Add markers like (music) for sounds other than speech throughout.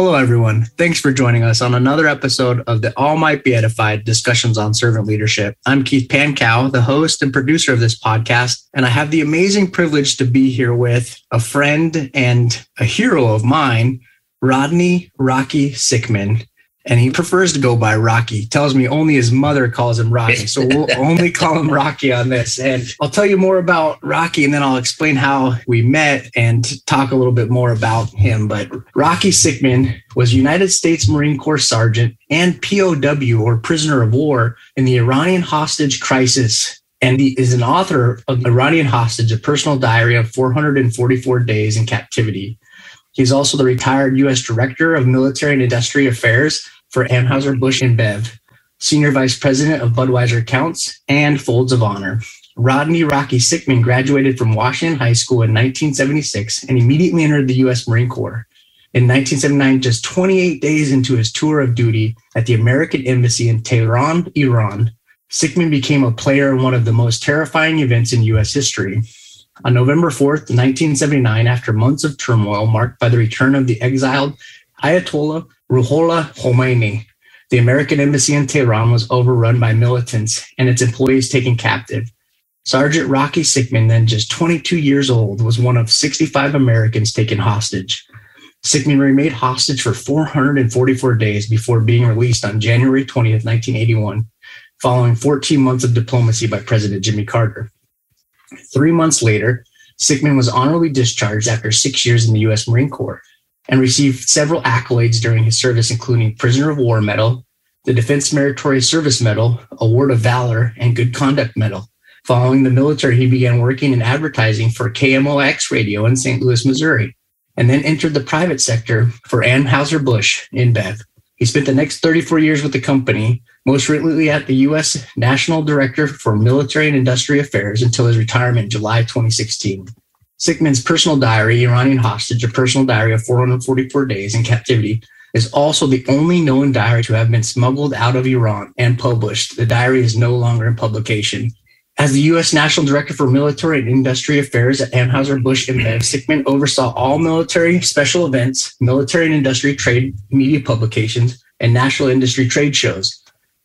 Hello, everyone. Thanks for joining us on another episode of the All Might Be Edified discussions on servant leadership. I'm Keith Pankow, the host and producer of this podcast, and I have the amazing privilege to be here with a friend and a hero of mine, Rodney Rocky Sickmann and he prefers to go by Rocky. Tells me only his mother calls him Rocky. So we'll (laughs) only call him Rocky on this. And I'll tell you more about Rocky and then I'll explain how we met and talk a little bit more about him. But Rocky Sickmann was United States Marine Corps Sergeant and POW or prisoner of war in the Iranian hostage crisis. And he is an author of Iranian Hostage, a personal diary of 444 days in captivity. He's also the retired U.S. Director of Military and Industry Affairs for Anheuser-Busch InBev, Senior Vice President of Budweiser Accounts, and Folds of Honor. Rodney Rocky Sickmann graduated from Washington High School in 1976 and immediately entered the U.S. Marine Corps. In 1979, just 28 days into his tour of duty at the American Embassy in Tehran, Iran, Sickmann became a player in one of the most terrifying events in U.S. history. On November 4th, 1979, after months of turmoil marked by the return of the exiled Ayatollah Ruhollah Khomeini, the American embassy in Tehran was overrun by militants and its employees taken captive. Sergeant Rocky Sickmann, then just 22 years old, was one of 65 Americans taken hostage. Sickmann remained hostage for 444 days before being released on January 20th, 1981, following 14 months of diplomacy by President Jimmy Carter. Three months later, Sickmann was honorably discharged after six years in the U.S. Marine Corps and received several accolades during his service, including Prisoner of War Medal, the Defense Meritorious Service Medal, Award of Valor, and Good Conduct Medal. Following the military, he began working in advertising for KMOX Radio in St. Louis, Missouri, and then entered the private sector for Anheuser-Busch InBev. He spent the next 34 years with the company, most recently at the U.S. National Director for Military and Industry Affairs until his retirement in July 2016. Sickmann's personal diary, Iranian Hostage, a personal diary of 444 days in captivity, is also the only known diary to have been smuggled out of Iran and published. The diary is no longer in publication. As the U.S. National Director for Military and Industry Affairs at Anheuser-Busch InBev, Sickmann oversaw all military special events, military and industry trade media publications, and national industry trade shows.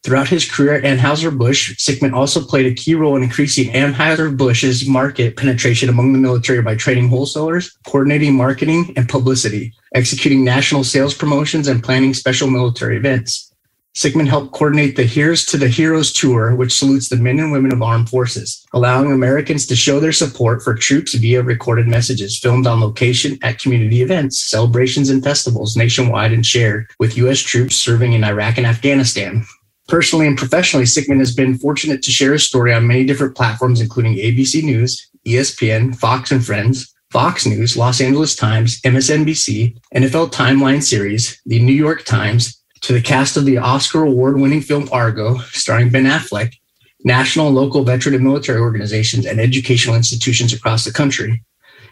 Throughout his career at Anheuser-Busch, Sickmann also played a key role in increasing Anheuser-Busch's market penetration among the military by training wholesalers, coordinating marketing and publicity, executing national sales promotions, and planning special military events. Sickmann helped coordinate the Here's to the Heroes tour, which salutes the men and women of armed forces, allowing Americans to show their support for troops via recorded messages filmed on location at community events, celebrations, and festivals nationwide and shared with U.S. troops serving in Iraq and Afghanistan. Personally and professionally, Sickmann has been fortunate to share his story on many different platforms, including ABC News, ESPN, Fox and Friends, Fox News, Los Angeles Times, MSNBC, NFL Timeline Series, the New York Times, to the cast of the Oscar award winning film Argo, starring Ben Affleck, national and local veteran and military organizations, and educational institutions across the country.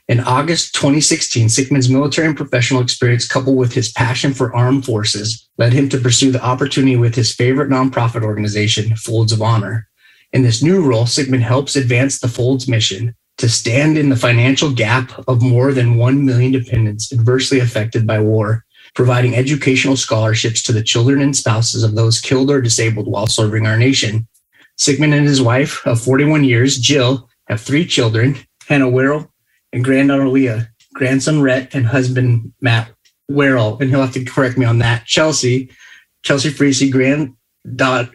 In August 2016, Sickmann's military and professional experience, coupled with his passion for armed forces, led him to pursue the opportunity with his favorite nonprofit organization, Folds of Honor. In this new role, Sickmann helps advance the Folds mission to stand in the financial gap of more than 1 million dependents adversely affected by war, providing educational scholarships to the children and spouses of those killed or disabled while serving our nation. Sickmann and his wife of 41 years, Jill, have three children, Hannah Wirral, and granddaughter Leah, grandson Rhett, and husband Matt Werrell, and he'll have to correct me on that. Chelsea, Chelsea Freese, grand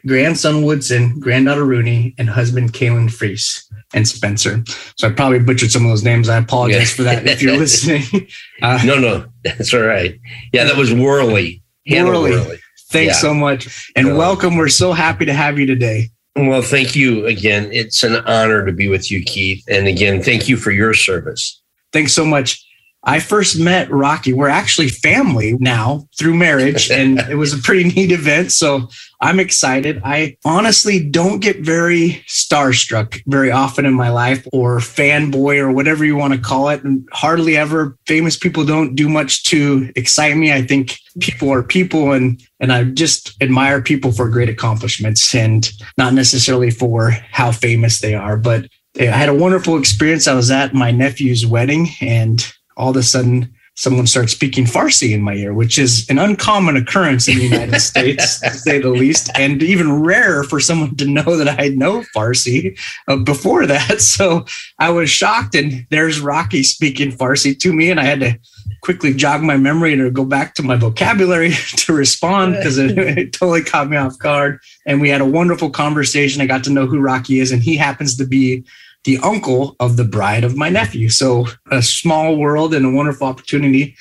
grandson Woodson, granddaughter Rooney, and husband Kalen Freese and Spencer. So I probably butchered some of those names. I apologize yeah. for that if you're (laughs) listening. Uh, (laughs) no, no, that's all right. Yeah, that was Worley. Worley. Worley. Thanks yeah. so much. And welcome. We're so happy to have you today. Well, thank you again. It's an honor to be with you, Keith. And again, thank you for your service. Thanks so much. I first met Rocky. We're actually family now through marriage, (laughs) and it was a pretty neat event. So I'm excited. I honestly don't get very starstruck very often in my life or fanboy or whatever you want to call it. And hardly ever famous people don't do much to excite me. I think people are people and and I just admire people for great accomplishments and not necessarily for how famous they are. But I had a wonderful experience. I was at my nephew's wedding and all of a sudden someone starts speaking Farsi in my ear, which is an uncommon occurrence in the United (laughs) States, to say the least, and even rarer for someone to know that I know Farsi uh, before that. (laughs) So I was shocked, and there's Rocky speaking Farsi to me, and I had to quickly jog my memory and go back to my vocabulary (laughs) to respond because it, it, totally caught me off guard. And we had a wonderful conversation. I got to know who Rocky is, and he happens to be the uncle of the bride of my nephew. So a small world and a wonderful opportunity.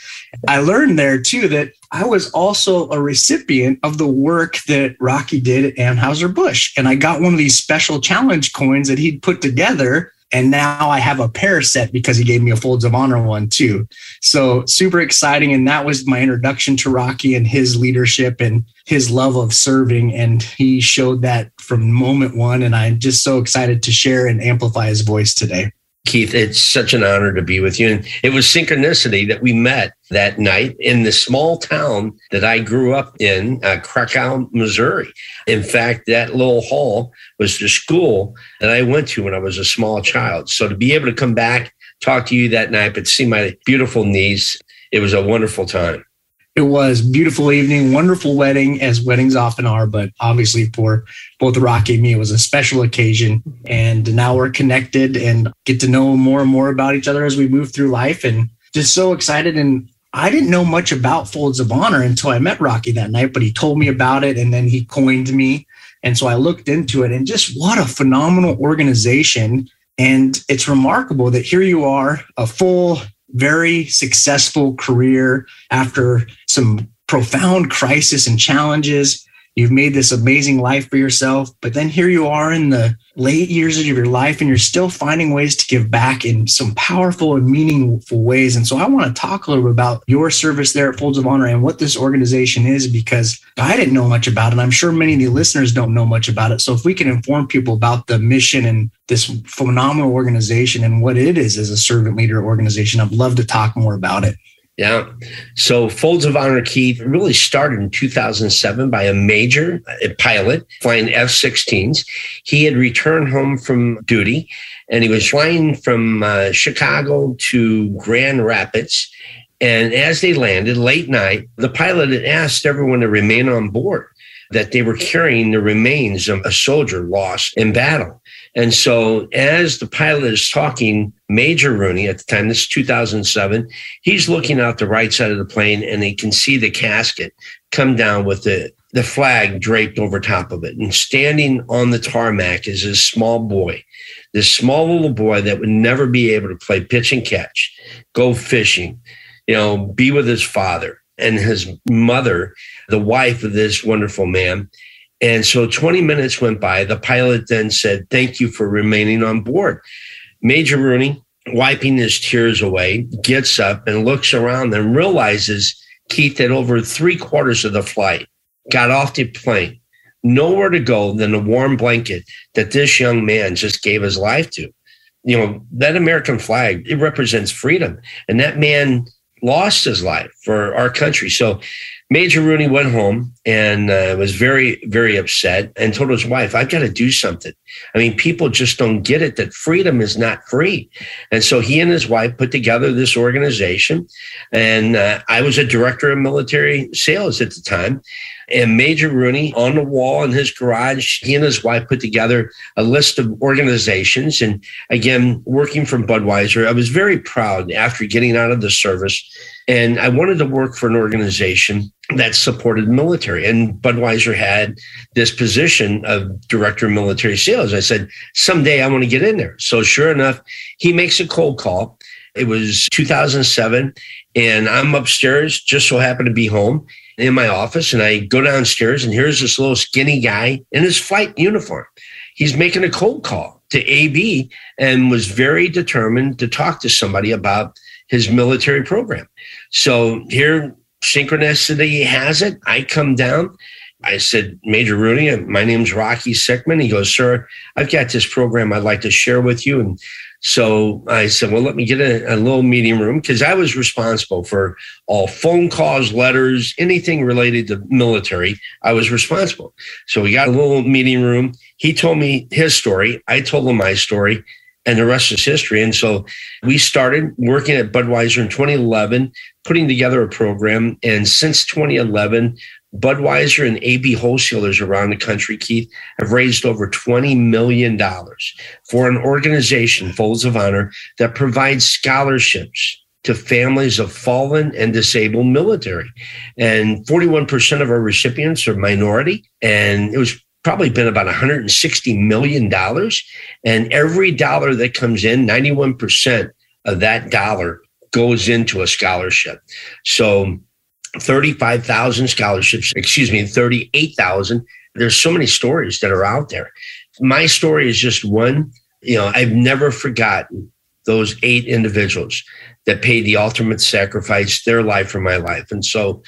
I learned there too that I was also a recipient of the work that Rocky did at Anheuser-Busch. And I got one of these special challenge coins that he'd put together and now I have a pair set because he gave me a Folds of Honor one too. So super exciting. And that was my introduction to Rocky and his leadership and his love of serving. And he showed that from moment one. And I'm just so excited to share and amplify his voice today. Keith, it's such an honor to be with you. And it was synchronicity that we met that night in the small town that I grew up in, uh, Krakow, Missouri. In fact, that little hall was the school that I went to when I was a small child. So to be able to come back, talk to you that night, but see my beautiful niece, it was a wonderful time. It was beautiful evening, wonderful wedding, as weddings often are. But obviously, for both Rocky and me, it was a special occasion. And now we're connected and get to know more and more about each other as we move through life. And just so excited. And I didn't know much about Folds of Honor until I met Rocky that night, but he told me about it and then he coined me. And so I looked into it and just what a phenomenal organization. And it's remarkable that here you are, a full very successful career after some profound crisis and challenges. You've made this amazing life for yourself, but then here you are in the late years of your life and you're still finding ways to give back in some powerful and meaningful ways. And so I want to talk a little bit about your service there at Folds of Honor and what this organization is because I didn't know much about it. And I'm sure many of the listeners don't know much about it. So if we can inform people about the mission and this phenomenal organization and what it is as a servant leader organization, I'd love to talk more about it. Yeah. So Folds of Honor Keith really started in 2007 by a major a pilot flying F 16s. He had returned home from duty and he was flying from uh, Chicago to Grand Rapids. And as they landed late night, the pilot had asked everyone to remain on board, that they were carrying the remains of a soldier lost in battle. And so, as the pilot is talking, Major Rooney at the time, this is 2007, he's looking out the right side of the plane and he can see the casket come down with the, the flag draped over top of it. And standing on the tarmac is this small boy, this small little boy that would never be able to play pitch and catch, go fishing, you know, be with his father and his mother, the wife of this wonderful man. And so 20 minutes went by. The pilot then said, Thank you for remaining on board. Major Rooney, wiping his tears away, gets up and looks around and realizes Keith had over three quarters of the flight, got off the plane, nowhere to go than a warm blanket that this young man just gave his life to. You know, that American flag, it represents freedom. And that man lost his life for our country. So Major Rooney went home and uh, was very, very upset and told his wife, I've got to do something. I mean, people just don't get it that freedom is not free. And so he and his wife put together this organization. And uh, I was a director of military sales at the time. And Major Rooney on the wall in his garage, he and his wife put together a list of organizations. And again, working from Budweiser, I was very proud after getting out of the service and I wanted to work for an organization that supported military. And Budweiser had this position of director of military sales. I said, someday I want to get in there. So sure enough, he makes a cold call. It was 2007, and I'm upstairs, just so happened to be home in my office. And I go downstairs, and here's this little skinny guy in his flight uniform. He's making a cold call to AB and was very determined to talk to somebody about his military program. So here, synchronicity has it. I come down. I said, Major Rooney, my name's Rocky Sickmann. He goes, Sir, I've got this program I'd like to share with you. And so I said, Well, let me get a, a little meeting room because I was responsible for all phone calls, letters, anything related to military. I was responsible. So we got a little meeting room. He told me his story. I told him my story. and the rest is history. And so we started working at Budweiser in 2011, putting together a program. And since 2011, Budweiser and AB wholesalers around the country, Keith, have raised over $20 million for an organization, Folds of Honor, that provides scholarships to families of fallen and disabled military. And 41% of our recipients are minority. And it was probably been about $160 million. And every dollar that comes in, 91% of that dollar goes into a scholarship. So 35,000 scholarships, excuse me, 38,000. There's so many stories that are out there. My story is just one. You know, I've never forgotten those eight individuals that paid the ultimate sacrifice, their life for my life. And so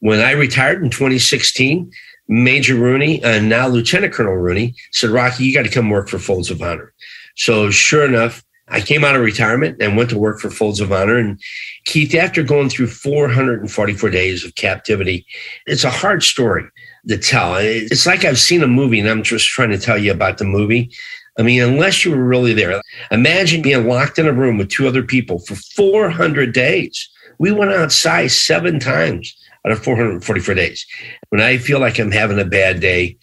when I retired in 2016, Major Rooney and now Lieutenant Colonel Rooney said, Rocky, you got to come work for Folds of Honor. So sure enough, I came out of retirement and went to work for Folds of Honor. And Keith, after going through 444 days of captivity, it's a hard story to tell. It's like I've seen a movie and I'm just trying to tell you about the movie. I mean, unless you were really there, imagine being locked in a room with two other people for 400 days. We went outside seven times out of 444 days. When I feel like I'm having a bad day,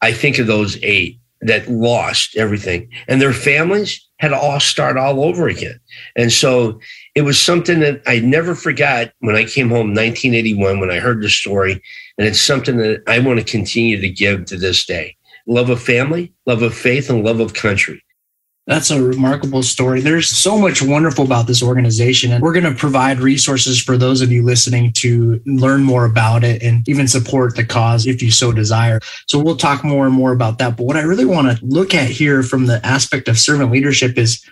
I think of those eight that lost everything and their families had to all start all over again. And so it was something that I never forgot when I came home 1981 when I heard the story. And it's something that I want to continue to give to this day. Love of family, love of faith, and love of country. That's a remarkable story. There's so much wonderful about this organization, and we're going to provide resources for those of you listening to learn more about it and even support the cause if you so desire. So we'll talk more and more about that. But what I really want to look at here from the aspect of servant leadership is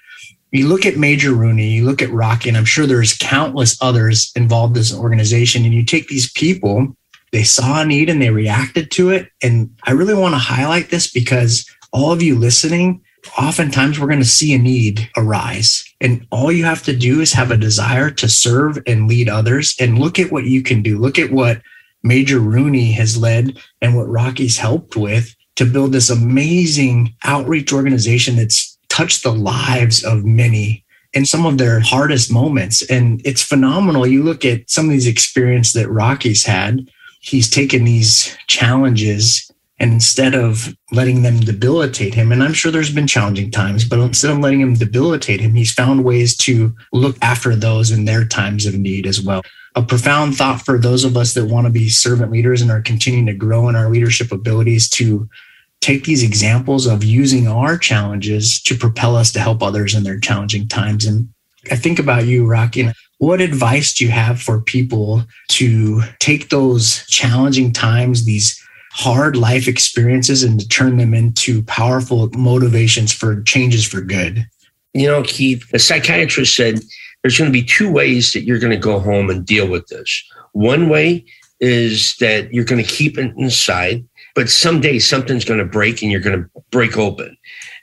you look at Major Rooney, you look at Rocky, and I'm sure there's countless others involved in this organization, and you take these people, they saw a need and they reacted to it. And I really want to highlight this because all of you listening, oftentimes we're going to see a need arise. And all you have to do is have a desire to serve and lead others. And look at what you can do. Look at what Major Rooney has led and what Rocky's helped with to build this amazing outreach organization that's touched the lives of many in some of their hardest moments. And it's phenomenal. You look at some of these experiences that Rocky's had. He's taken these challenges and instead of letting them debilitate him, and I'm sure there's been challenging times, but instead of letting him debilitate him, he's found ways to look after those in their times of need as well. A profound thought for those of us that want to be servant leaders and are continuing to grow in our leadership abilities to take these examples of using our challenges to propel us to help others in their challenging times. And I think about you, Rocky. What advice do you have for people to take those challenging times, these hard life experiences and to turn them into powerful motivations for changes for good. You know, Keith, a psychiatrist said there's going to be two ways that you're going to go home and deal with this. One way is that you're going to keep it inside, but someday something's going to break and you're going to break open.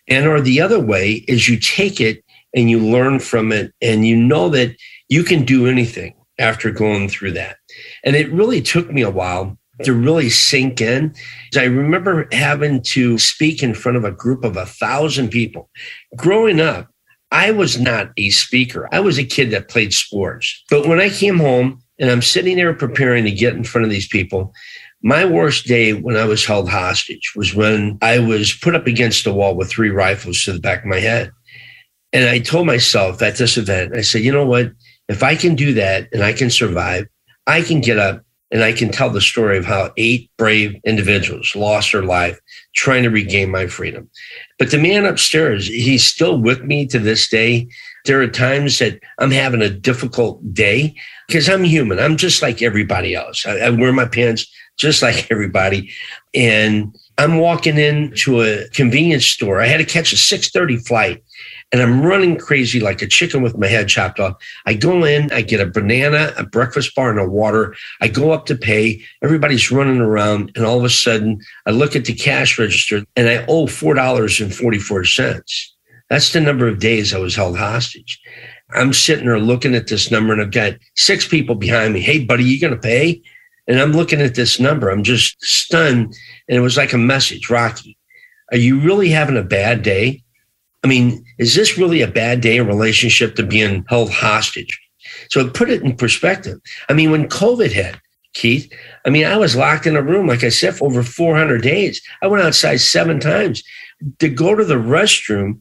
And or the other way is you take it and you learn from it and you know that you can do anything after going through that. And it really took me a while to really sink in. I remember having to speak in front of a group of a thousand people. Growing up, I was not a speaker. I was a kid that played sports. But when I came home and I'm sitting there preparing to get in front of these people, my worst day when I was held hostage was when I was put up against a wall with three rifles to the back of my head. And I told myself at this event, I said, you know what? If I can do that and I can survive, I can get up and I can tell the story of how eight brave individuals lost their life trying to regain my freedom. But the man upstairs, he's still with me to this day. There are times that I'm having a difficult day because I'm human. I'm just like everybody else. I, I wear my pants just (laughs) like everybody. And I'm walking into a convenience store. I had to catch a 6:30 flight and I'm running crazy like a chicken with my head chopped off. I go in, I get a banana, a breakfast bar, and a water. I go up to pay. Everybody's running around, and all of a sudden, I look at the cash register and I owe four dollars and forty four cents. That's the number of days I was held hostage. I'm sitting there looking at this number, and I've got six people behind me. Hey, buddy, you to pay? And I'm looking at this number. I'm just stunned. And it was like a message, Rocky. Are you really having a bad day? I mean, is this really a bad day in relationship to being held hostage? So put it in perspective. I mean, when COVID hit, Keith, I mean, I was locked in a room, like I said, for over 400 days. I went outside seven times to go to the restroom.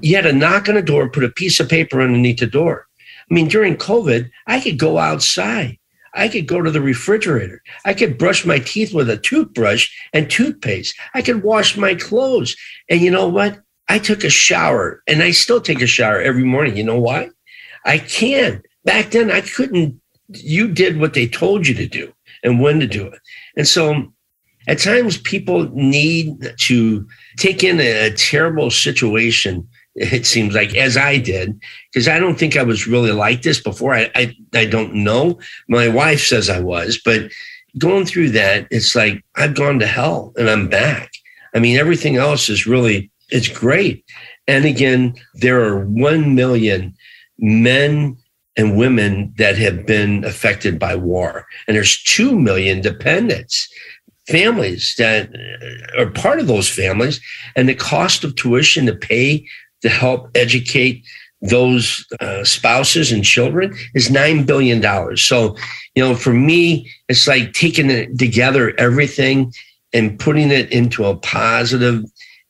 You had to knock on the door, put a piece of paper underneath the door. I mean, during COVID, I could go outside. I could go to the refrigerator. I could brush my teeth with a toothbrush and toothpaste. I could wash my clothes. And you know what? I took a shower and I still take a shower every morning. You know why? I can. Back then, I couldn't. You did what they told you to do and when to do it. And so at times, people need to take in a, terrible situation it seems like as i did because i don't think i was really like this before I, I, I don't know my wife says i was but going through that it's like i've gone to hell and i'm back i mean everything else is really it's great. And again there are 1 million men and women that have been affected by war. And there's 2 million dependents families that are part of those families. And the cost of tuition to pay to help educate those uh, spouses and children is $9 billion. So, you know, for me, it's like taking it together, everything and putting it into a positive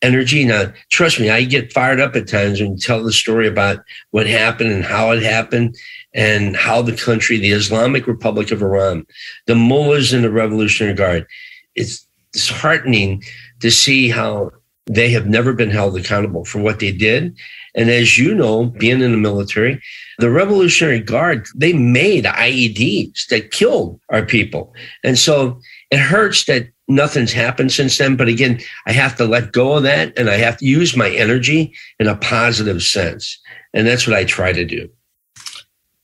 energy. Now, trust me, I get fired up at times when you tell the story about what happened and how it happened and how the country, the Islamic Republic of Iran, the mullahs and the Revolutionary Guard, it's disheartening to see how they have never been held accountable for what they did. And as you know, being in the military, the Revolutionary Guard, they made IEDs that killed our people. And so it hurts that nothing's happened since then. But again, I have to let go of that and I have to use my energy in a positive sense. And that's what I try to do.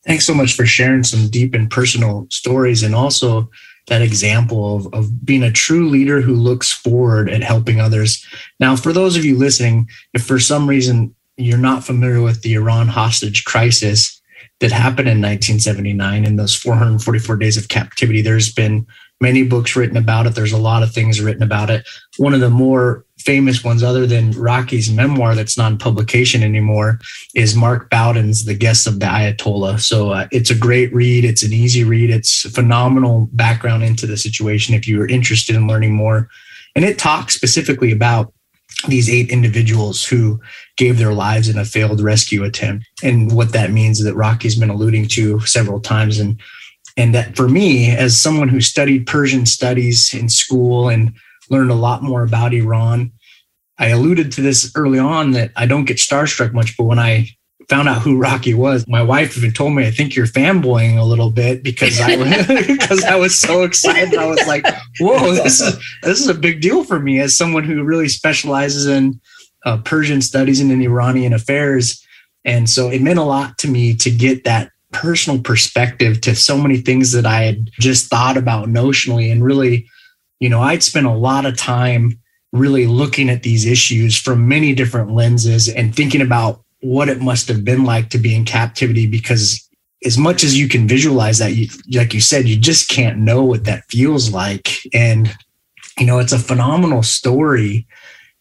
Thanks so much for sharing some deep and personal stories and also that example of, of being a true leader who looks forward at helping others. Now, for those of you listening, if for some reason you're not familiar with the Iran hostage crisis that happened in 1979 in those 444 days of captivity, there's been many books written about it. There's a lot of things written about it. One of the more famous ones, other than Rocky's memoir that's non publication anymore, is Mark Bowden's The Guests of the Ayatollah. So uh, it's a great read. It's an easy read. It's phenomenal background into the situation if you're interested in learning more. And it talks specifically about these eight individuals who gave their lives in a failed rescue attempt and what that means that Rocky's been alluding to several times. And and that for me, as someone who studied Persian studies in school and learned a lot more about Iran, I alluded to this early on that I don't get starstruck much, but when I found out who Rocky was, my wife even told me, I think you're fanboying a little bit because I was, (laughs) because I was so excited. I was like, whoa, this is, this is a big deal for me as someone who really specializes in uh, Persian studies and in Iranian affairs. And so it meant a lot to me to get that personal perspective to so many things that I had just thought about notionally. And really, you know, I'd spent a lot of time really looking at these issues from many different lenses and thinking about what it must have been like to be in captivity because as much as you can visualize that you, like you said you just can't know what that feels like. And you know it's a phenomenal story.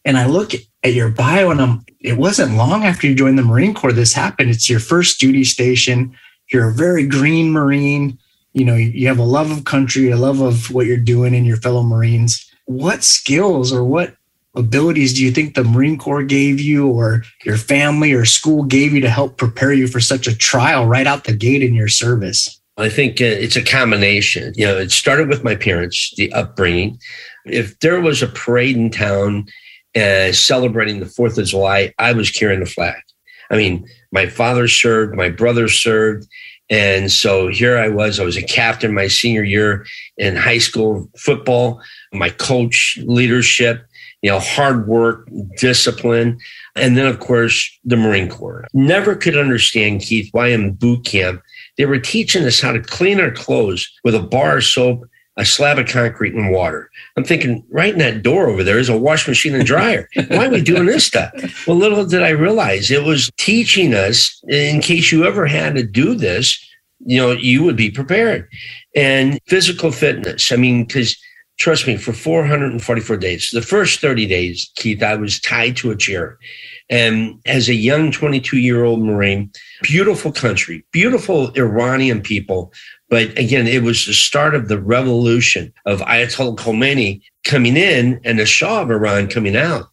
And i look at your bio and i'm it wasn't long after you joined the marine corps this happened. It's your first duty station you're a very green Marine. You know, you have a love of country, a love of what you're doing and your fellow Marines. What skills or what abilities do you think the Marine Corps gave you or your family or school gave you to help prepare you for such a trial right out the gate in your service? I think uh, it's a combination. You know, it started with my parents, the upbringing. If there was a parade in town uh, celebrating the 4th of July, I was carrying the flag. I mean, my father served, my brother served. And so here I was, I was a captain my senior year in high school football, my coach leadership, you know, hard work, discipline. And then, of course, the Marine Corps. Never could understand, Keith, why in boot camp they were teaching us how to clean our clothes with a bar of soap a slab of concrete and water. I'm thinking, right in that door over there is a wash machine and dryer. Why are we doing this stuff? Well, little did I realize it was teaching us in case you ever had to do this, you know, you would be prepared. And physical fitness. I mean, because trust me, for 444 days. The first 30 days, Keith, I was tied to a chair. And as a young 22 year old Marine, beautiful country, beautiful Iranian people. But again, it was the start of the revolution of Ayatollah Khomeini coming in and the Shah of Iran coming out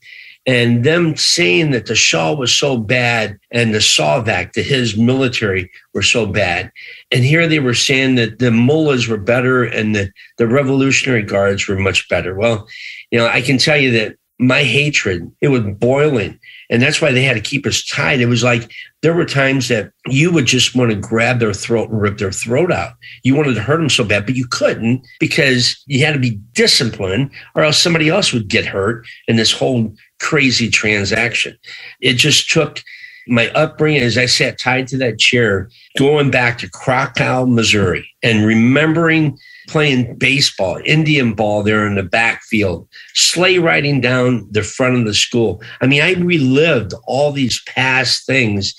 and them saying that the Shah was so bad and the Savak, to his military, were so bad. And here they were saying that the mullahs were better and that the Revolutionary Guards were much better. Well, you know, I can tell you that my hatred, it was boiling. And that's why they had to keep us tied. It was like there were times that you would just want to grab their throat and rip their throat out. You wanted to hurt them so bad, but you couldn't because you had to be disciplined or else somebody else would get hurt in this whole crazy transaction. It just took my upbringing as I sat tied to that chair, going back to Krakow, Missouri, and remembering playing baseball, Indian ball there in the backfield, sleigh riding down the front of the school. I mean, I relived all these past things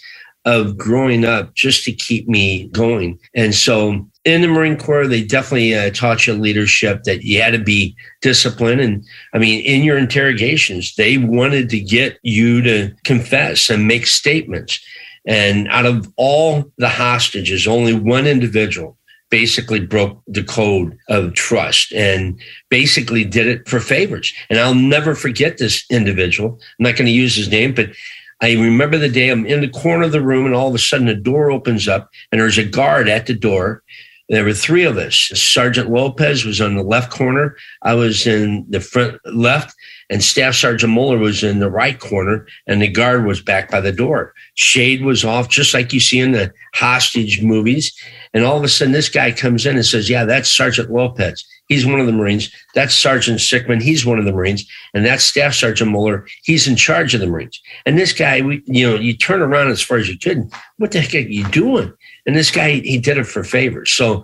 of growing up just to keep me going. And so in the Marine Corps, they definitely uh, taught you leadership that you had to be disciplined. And I mean, in your interrogations, they wanted to get you to confess and make statements. And out of all the hostages, only one individual basically broke the code of trust and basically did it for favors. And I'll never forget this individual. I'm not going to use his name, but I remember the day I'm in the corner of the room and all of a sudden the door opens up and there's a guard at the door. There were three of us. Sergeant Lopez was on the left corner. I was in the front left and Staff Sergeant Moeller was in the right corner and the guard was back by the door. Shade was off, just like you see in the hostage movies. And all of a sudden, this guy comes in and says, Yeah, that's Sergeant Lopez. He's one of the Marines. That's Sergeant Sickmann. He's one of the Marines. And that's Staff Sergeant Moeller. He's in charge of the Marines. And this guy, we, you know, you turn around as far as you could. What the heck are you doing? And this guy, he did it for favors. So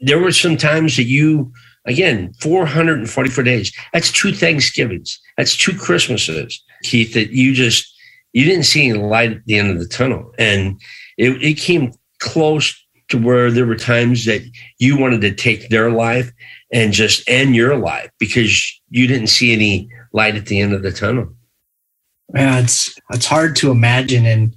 there were some times that you, again, 444 days. That's two Thanksgivings. That's two Christmases, Keith, that you just, you didn't see any light at the end of the tunnel. And it, it came close to where there were times that you wanted to take their life and just end your life because you didn't see any light at the end of the tunnel. Yeah, it's it's hard to imagine. And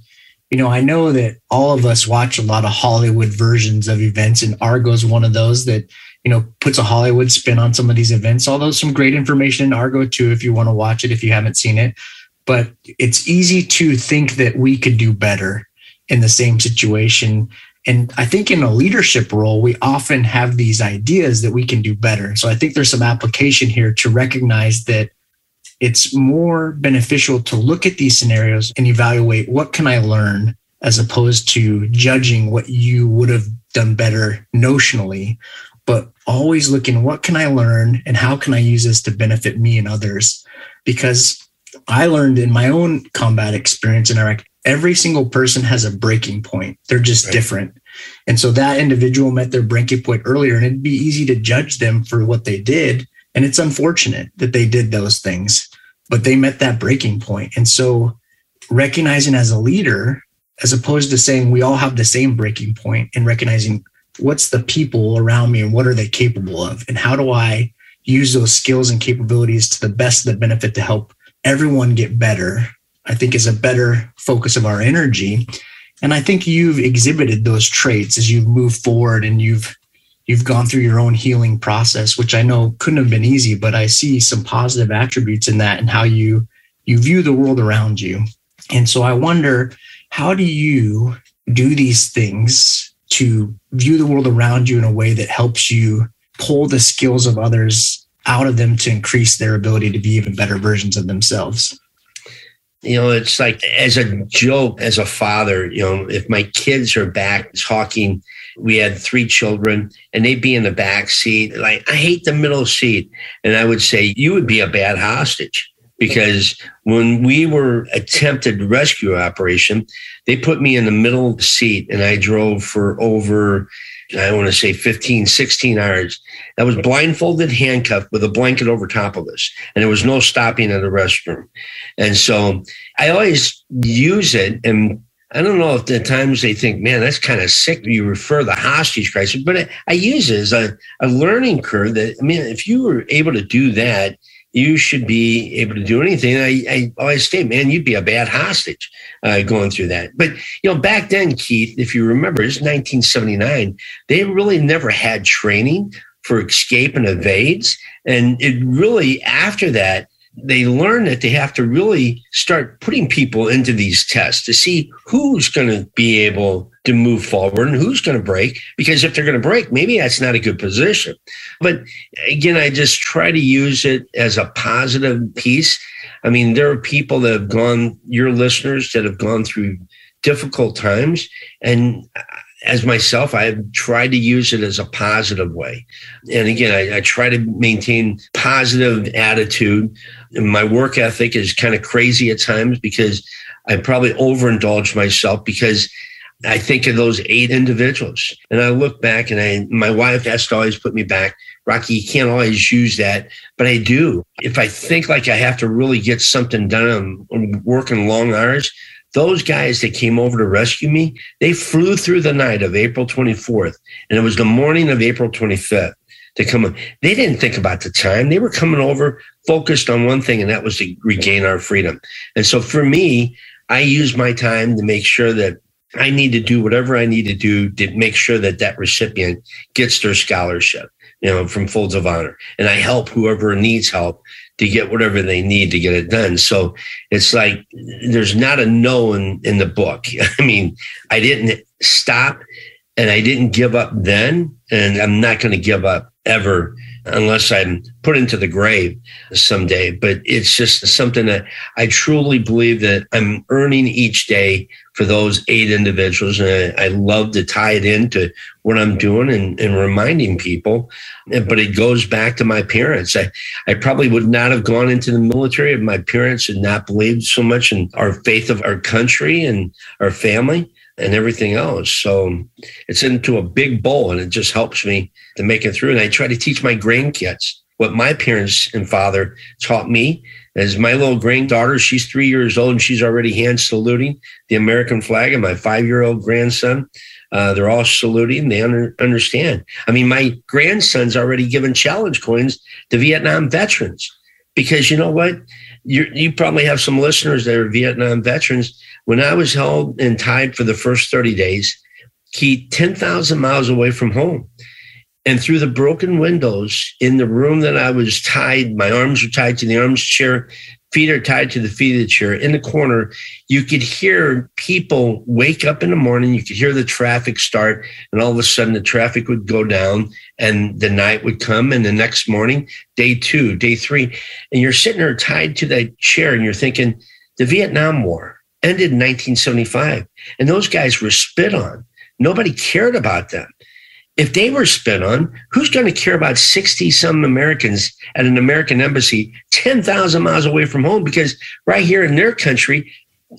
you know, I know that all of us watch a lot of Hollywood versions of events, and Argo is one of those that you know puts a Hollywood spin on some of these events. Although some great information in Argo too, if you want to watch it, if you haven't seen it. But it's easy to think that we could do better in the same situation and I think in a leadership role, we often have these ideas that we can do better. So I think there's some application here to recognize that it's more beneficial to look at these scenarios and evaluate what can I learn as opposed to judging what you would have done better notionally, but always looking what can I learn and how can I use this to benefit me and others? Because I learned in my own combat experience in Iraq, every single person has a breaking point. They're just right. different. And so that individual met their breaking point earlier, and it'd be easy to judge them for what they did. And it's unfortunate that they did those things, but they met that breaking point. And so recognizing as a leader, as opposed to saying we all have the same breaking point and recognizing what's the people around me and what are they capable of and how do I use those skills and capabilities to the best of the benefit to help everyone get better, I think is a better focus of our energy. And I think you've exhibited those traits as you've moved forward and you've you've gone through your own healing process, which I know couldn't have been easy, but I see some positive attributes in that and how you you view the world around you. And so I wonder, how do you do these things to view the world around you in a way that helps you pull the skills of others out of them to increase their ability to be even better versions of themselves. You know, it's like as a joke, as a father, you know, if my kids are back talking, we had three children and they'd be in the back seat. Like, I hate the middle seat. And I would say, you would be a bad hostage because when we were attempted rescue operation, they put me in the middle seat and I drove for over I want to say 15, 16 hours. I was blindfolded, handcuffed with a blanket over top of us, and there was no stopping at the restroom. And so I always use it and I don't know if at times they think, man, that's kind of sick. You refer the hostage crisis, but I, I use it as a, a learning curve that, I mean, if you were able to do that, you should be able to do anything. I, I always say, man, you'd be a bad hostage uh, going through that. But, you know, back then, Keith, if you remember, it's 1979, they really never had training for escape and evades. And it really, after that, they learn that they have to really start putting people into these tests to see who's going to be able to move forward and who's going to break. Because if they're going to break, maybe that's not a good position. But again, I just try to use it as a positive piece. I mean, there are people that have gone, your listeners that have gone through difficult times. And as myself, I have tried to use it as a positive way. And again, I, I try to maintain positive attitude. My work ethic is kind of crazy at times because I probably overindulge myself because I think of those eight individuals. And I look back and I my wife has to always put me back. Rocky, you can't always use that, but I do. If I think like I have to really get something done, I'm working long hours, those guys that came over to rescue me, they flew through the night of April 24th, and it was the morning of April 25th to come. They didn't think about the time. They were coming over focused on one thing, and that was to regain our freedom. And so for me, I use my time to make sure that I need to do whatever I need to do to make sure that that recipient gets their scholarship, you know, from Folds of Honor. And I help whoever needs help to get whatever they need to get it done. So it's like there's not a no in, in the book. (laughs) I mean, I didn't stop and I didn't give up then, and I'm not going to give up ever unless I'm put into the grave someday. But it's just something that I truly believe that I'm earning each day for those eight individuals. And I, I love to tie it into what I'm doing and, and, reminding people. But it goes back to my parents. I, I probably would not have gone into the military if my parents had not believed so much in our faith of our country and our family and everything else. So it's into a big bowl and it just helps me to make it through. And I try to teach my grandkids what my parents and father taught me. As my little granddaughter, she's three years old and she's already hand saluting the American flag. And my five year old grandson, uh, they're all saluting. They under, understand. I mean, my grandson's already given challenge coins to Vietnam veterans because you know what? You, you probably have some listeners that are Vietnam veterans. When I was held and tied for the first 30 days, key 10,000 miles away from home. And through the broken windows in the room that I was tied, my arms were tied to the arms chair, feet are tied to the feet of the chair. In the corner, you could hear people wake up in the morning. You could hear the traffic start, and all of a sudden the traffic would go down, and the night would come. And the next morning, day two, day three, and you're sitting there tied to that chair, and you're thinking, the Vietnam War ended in 1975, and those guys were spit on. Nobody cared about them if they were spit on, who's going to care about 60 some Americans at an American embassy 10,000 miles away from home? Because right here in their country,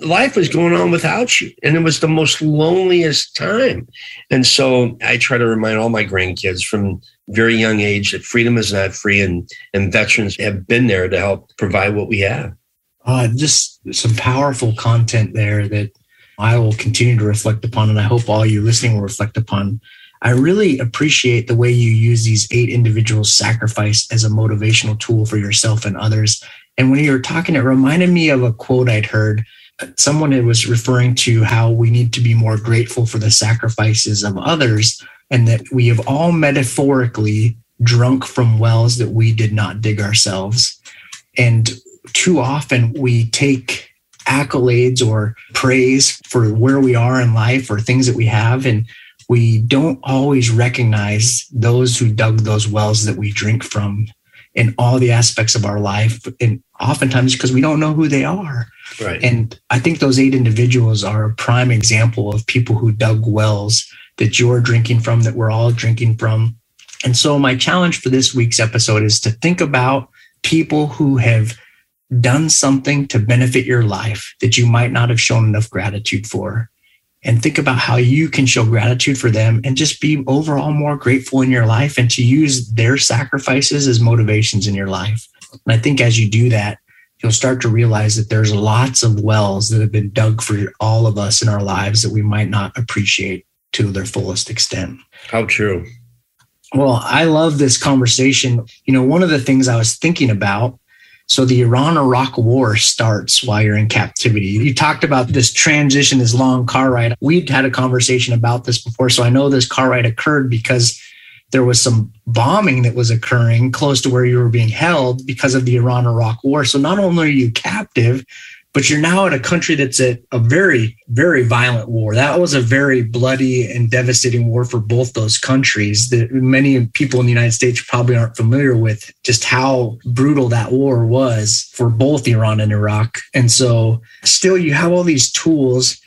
life was going on without you. And it was the most loneliest time. And so I try to remind all my grandkids from very young age that freedom is not free and, and veterans have been there to help provide what we have. Uh, just some powerful content there that I will continue to reflect upon. And I hope all you listening will reflect upon I really appreciate the way you use these eight individuals' sacrifice as a motivational tool for yourself and others. And when you were talking, it reminded me of a quote I'd heard. Someone was referring to how we need to be more grateful for the sacrifices of others, and that we have all metaphorically drunk from wells that we did not dig ourselves. And too often we take accolades or praise for where we are in life or things that we have and we don't always recognize those who dug those wells that we drink from in all the aspects of our life and oftentimes because we don't know who they are. Right. And i think those eight individuals are a prime example of people who dug wells that you're drinking from that we're all drinking from. And so my challenge for this week's episode is to think about people who have done something to benefit your life that you might not have shown enough gratitude for and think about how you can show gratitude for them and just be overall more grateful in your life and to use their sacrifices as motivations in your life. And I think as you do that, you'll start to realize that there's lots of wells that have been dug for all of us in our lives that we might not appreciate to their fullest extent. How true. Well, I love this conversation. You know, one of the things I was thinking about so the Iran Iraq war starts while you're in captivity. You talked about this transition, this long car ride. We'd had a conversation about this before. So I know this car ride occurred because there was some bombing that was occurring close to where you were being held because of the Iran Iraq war. So not only are you captive, but you're now in a country that's at a very, very violent war. That was a very bloody and devastating war for both those countries that many people in the United States probably aren't familiar with just how brutal that war was for both Iran and Iraq. And so still you have all these tools,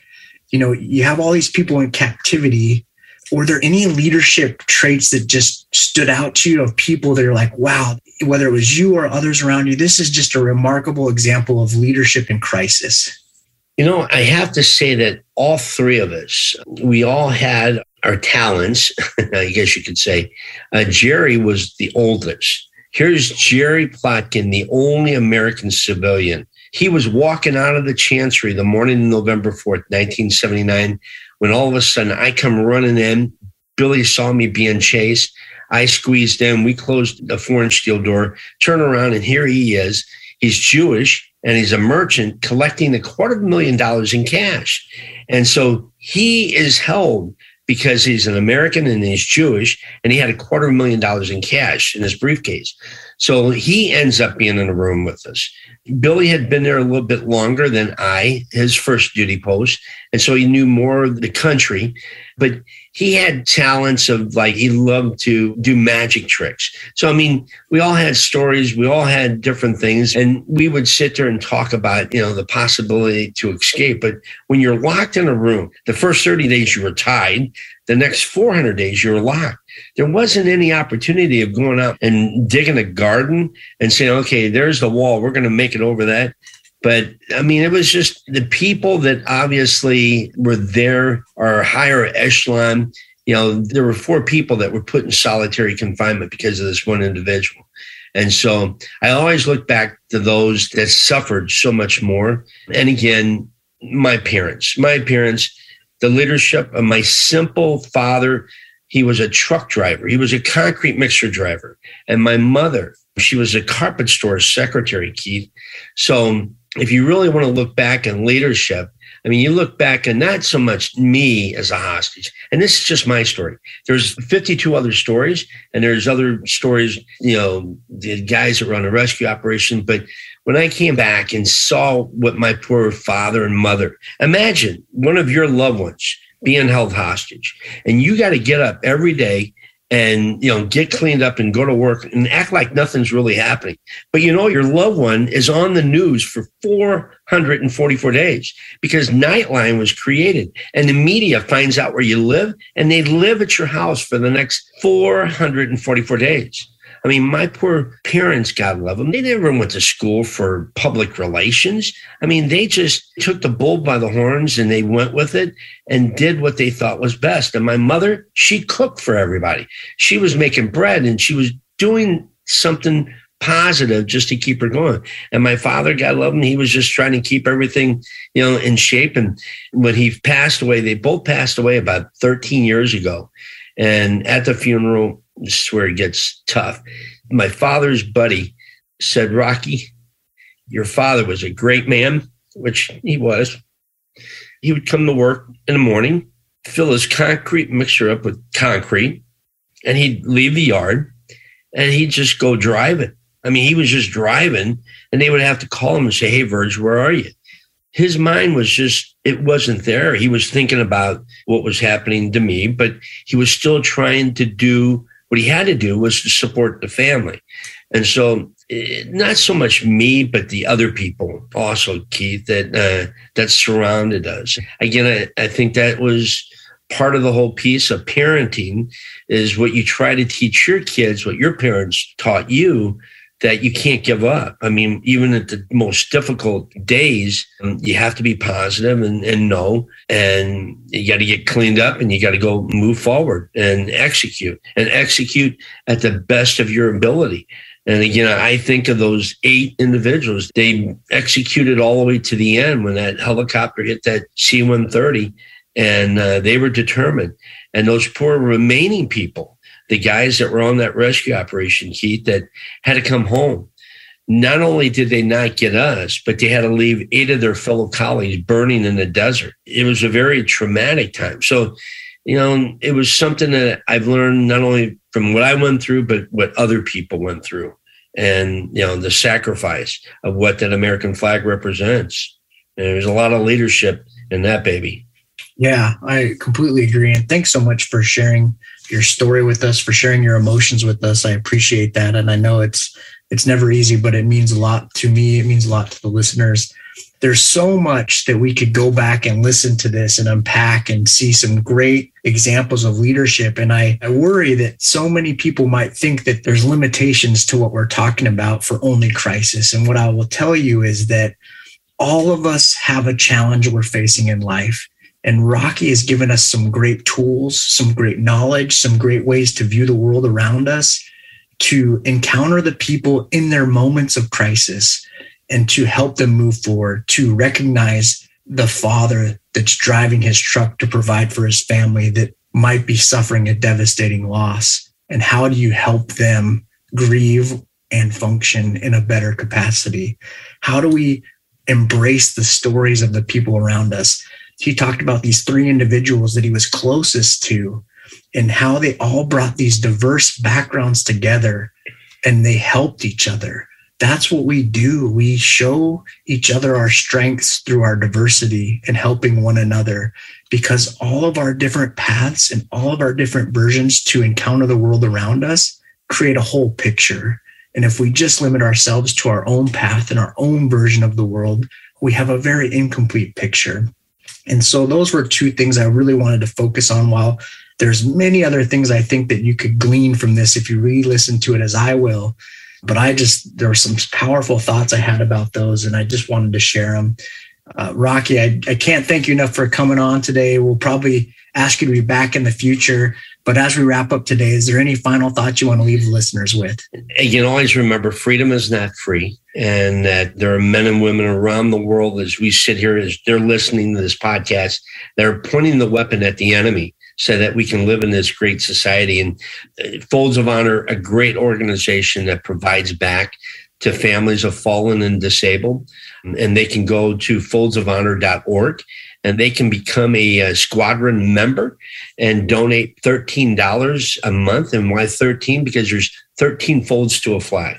you know, you have all these people in captivity were there any leadership traits that just stood out to you of people that are like, wow, whether it was you or others around you, this is just a remarkable example of leadership in crisis? You know, I have to say that all three of us, we all had our talents, (laughs) I guess you could say. Uh, Jerry was the oldest. Here's Jerry Plotkin, the only American civilian. He was walking out of the chancery the morning of November 4th, 1979, when all of a sudden I come running in. Billy saw me being chased. I squeezed in. We closed the inch steel door, turn around, and here he is. He's Jewish and he's a merchant collecting a quarter of a million dollars in cash. And so he is held because he's an American and he's Jewish, and he had a quarter of a million dollars in cash in his briefcase. So he ends up being in a room with us. Billy had been there a little bit longer than I, his first duty post. And so he knew more of the country, but he had talents of like, he loved to do magic tricks. So, I mean, we all had stories, we all had different things, and we would sit there and talk about, you know, the possibility to escape. But when you're locked in a room, the first 30 days you were tied, the next 400 days you were locked. There wasn't any opportunity of going out and digging a garden and saying, okay, there's the wall. We're going to make it over that. But I mean, it was just the people that obviously were there are higher echelon. You know, there were four people that were put in solitary confinement because of this one individual. And so I always look back to those that suffered so much more. And again, my parents, my parents, the leadership of my simple father, he was a truck driver. He was a concrete mixer driver. And my mother, she was a carpet store secretary, Keith. So if you really want to look back in leadership, I mean, you look back and not so much me as a hostage. And this is just my story. There's 52 other stories, and there's other stories, you know, the guys that were on a rescue operation. But when I came back and saw what my poor father and mother, imagine one of your loved ones being held hostage, and you got to get up every day and you know get cleaned up and go to work and act like nothing's really happening. But you know your loved one is on the news for 444 days because nightline was created and the media finds out where you live and they live at your house for the next 444 days I mean, my poor parents, God love them, they never went to school for public relations. I mean, they just took the bull by the horns and they went with it and did what they thought was best. And my mother, she cooked for everybody. She was making bread and she was doing something positive just to keep her going. And my father, God love him, he was just trying to keep everything, you know, in shape. And when he passed away, they both passed away about 13 years ago. And at the funeral, this is where it gets tough. My father's buddy said, Rocky, your father was a great man, which he was. He would come to work in the morning, fill his concrete mixture up with concrete, and he'd leave the yard and he'd just go driving. I mean, he was just driving, and they would have to call him and say, Hey, Verge, where are you? His mind was just, it wasn't there. He was thinking about what was happening to me, but he was still trying to do what he had to do was to support the family. And so eh, not so much me, but the other people also, Keith, that uh, that surrounded us. Again, I, I think that was part of the whole piece of parenting is what you try to teach your kids, what your parents taught you that you can't give up. I mean, even at the most difficult days, um, you have to be positive and, and know, and you got to get cleaned up and you got to go move forward and execute and execute at the best of your ability. And again, I think of those eight individuals. They executed all the way to the end when that helicopter hit that C 130, and uh, they were determined. And those poor remaining people, the guys that were on that rescue operation, Keith, that had to come home. Not only did they not get us, but they had to leave eight of their fellow colleagues burning in the desert. It was a very traumatic time. So, you know, it was something that I've learned not only from what I went through, but what other people went through and, you know, the sacrifice of what that American flag represents. And there's a lot of leadership in that baby. Yeah, I completely agree. And thanks so much for sharing your story with us, for sharing your emotions with us. I appreciate that. And I know it's it's never easy, but it means a lot to me. It means a lot to the listeners there's so much that we could go back and listen to this and unpack and see some great examples of leadership. And I, I worry that so many people might think that there's limitations to what we're talking about for only crisis. And what I will tell you is that all of us have a challenge we're facing in life. And Rocky has given us some great tools, some great knowledge, some great ways to view the world around us, to encounter the people in their moments of crisis and to help them move forward, to recognize the father that's driving his truck to provide for his family that might be suffering a devastating loss. And how do you help them grieve and function in a better capacity? How do we embrace the stories of the people around us? He talked about these three individuals that he was closest to and how they all brought these diverse backgrounds together and they helped each other that's what we do. We show each other our strengths through our diversity and helping one another because all of our different paths and all of our different versions to encounter the world around us create a whole picture. And if we just limit ourselves to our own path and our own version of the world, we have a very incomplete picture. And so those were two things I really wanted to focus on while there's many other things I think that you could glean from this if you really listen to it as I will but I just, there were some powerful thoughts I had about those, and I just wanted to share them. Uh, Rocky, I, I can't thank you enough for coming on today. We'll probably ask you to be back in the future. But as we wrap up today, is there any final thoughts you want to leave the listeners with? You can always remember freedom is not free, and that there are men and women around the world as we sit here, as they're listening to this podcast, they're pointing the weapon at the enemy so that we can live in this great society. And uh, Folds of Honor, a great organization that provides back to families of fallen and disabled. And they can go to foldsofhonor.org and they can become a, a, squadron member and donate $13 a month. And why 13? Because there's 13 folds to a flag.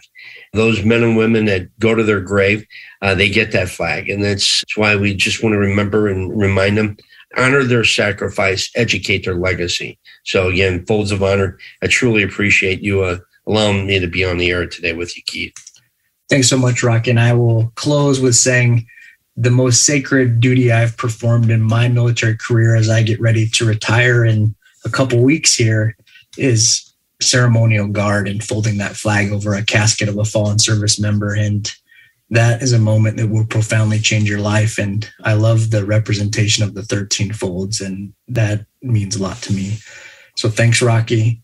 Those men and women that go to their grave, uh, they get that flag. And that's, that's why we just want to remember and remind them honor their sacrifice, educate their legacy. So again, folds of honor. I truly appreciate you uh, allowing me to be on the air today with you, Keith. Thanks so much, Rock. And I will close with saying the most sacred duty I've performed in my military career as I get ready to retire in a couple weeks here is ceremonial guard and folding that flag over a casket of a fallen service member. And that is a moment that will profoundly change your life. And I love the representation of the 13 folds, and that means a lot to me. So thanks, Rocky.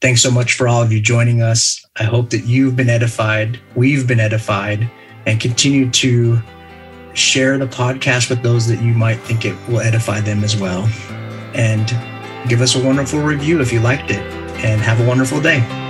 Thanks so much for all of you joining us. I hope that you've been edified, we've been edified, and continue to share the podcast with those that you might think it will edify them as well. And give us a wonderful review if you liked it, and have a wonderful day.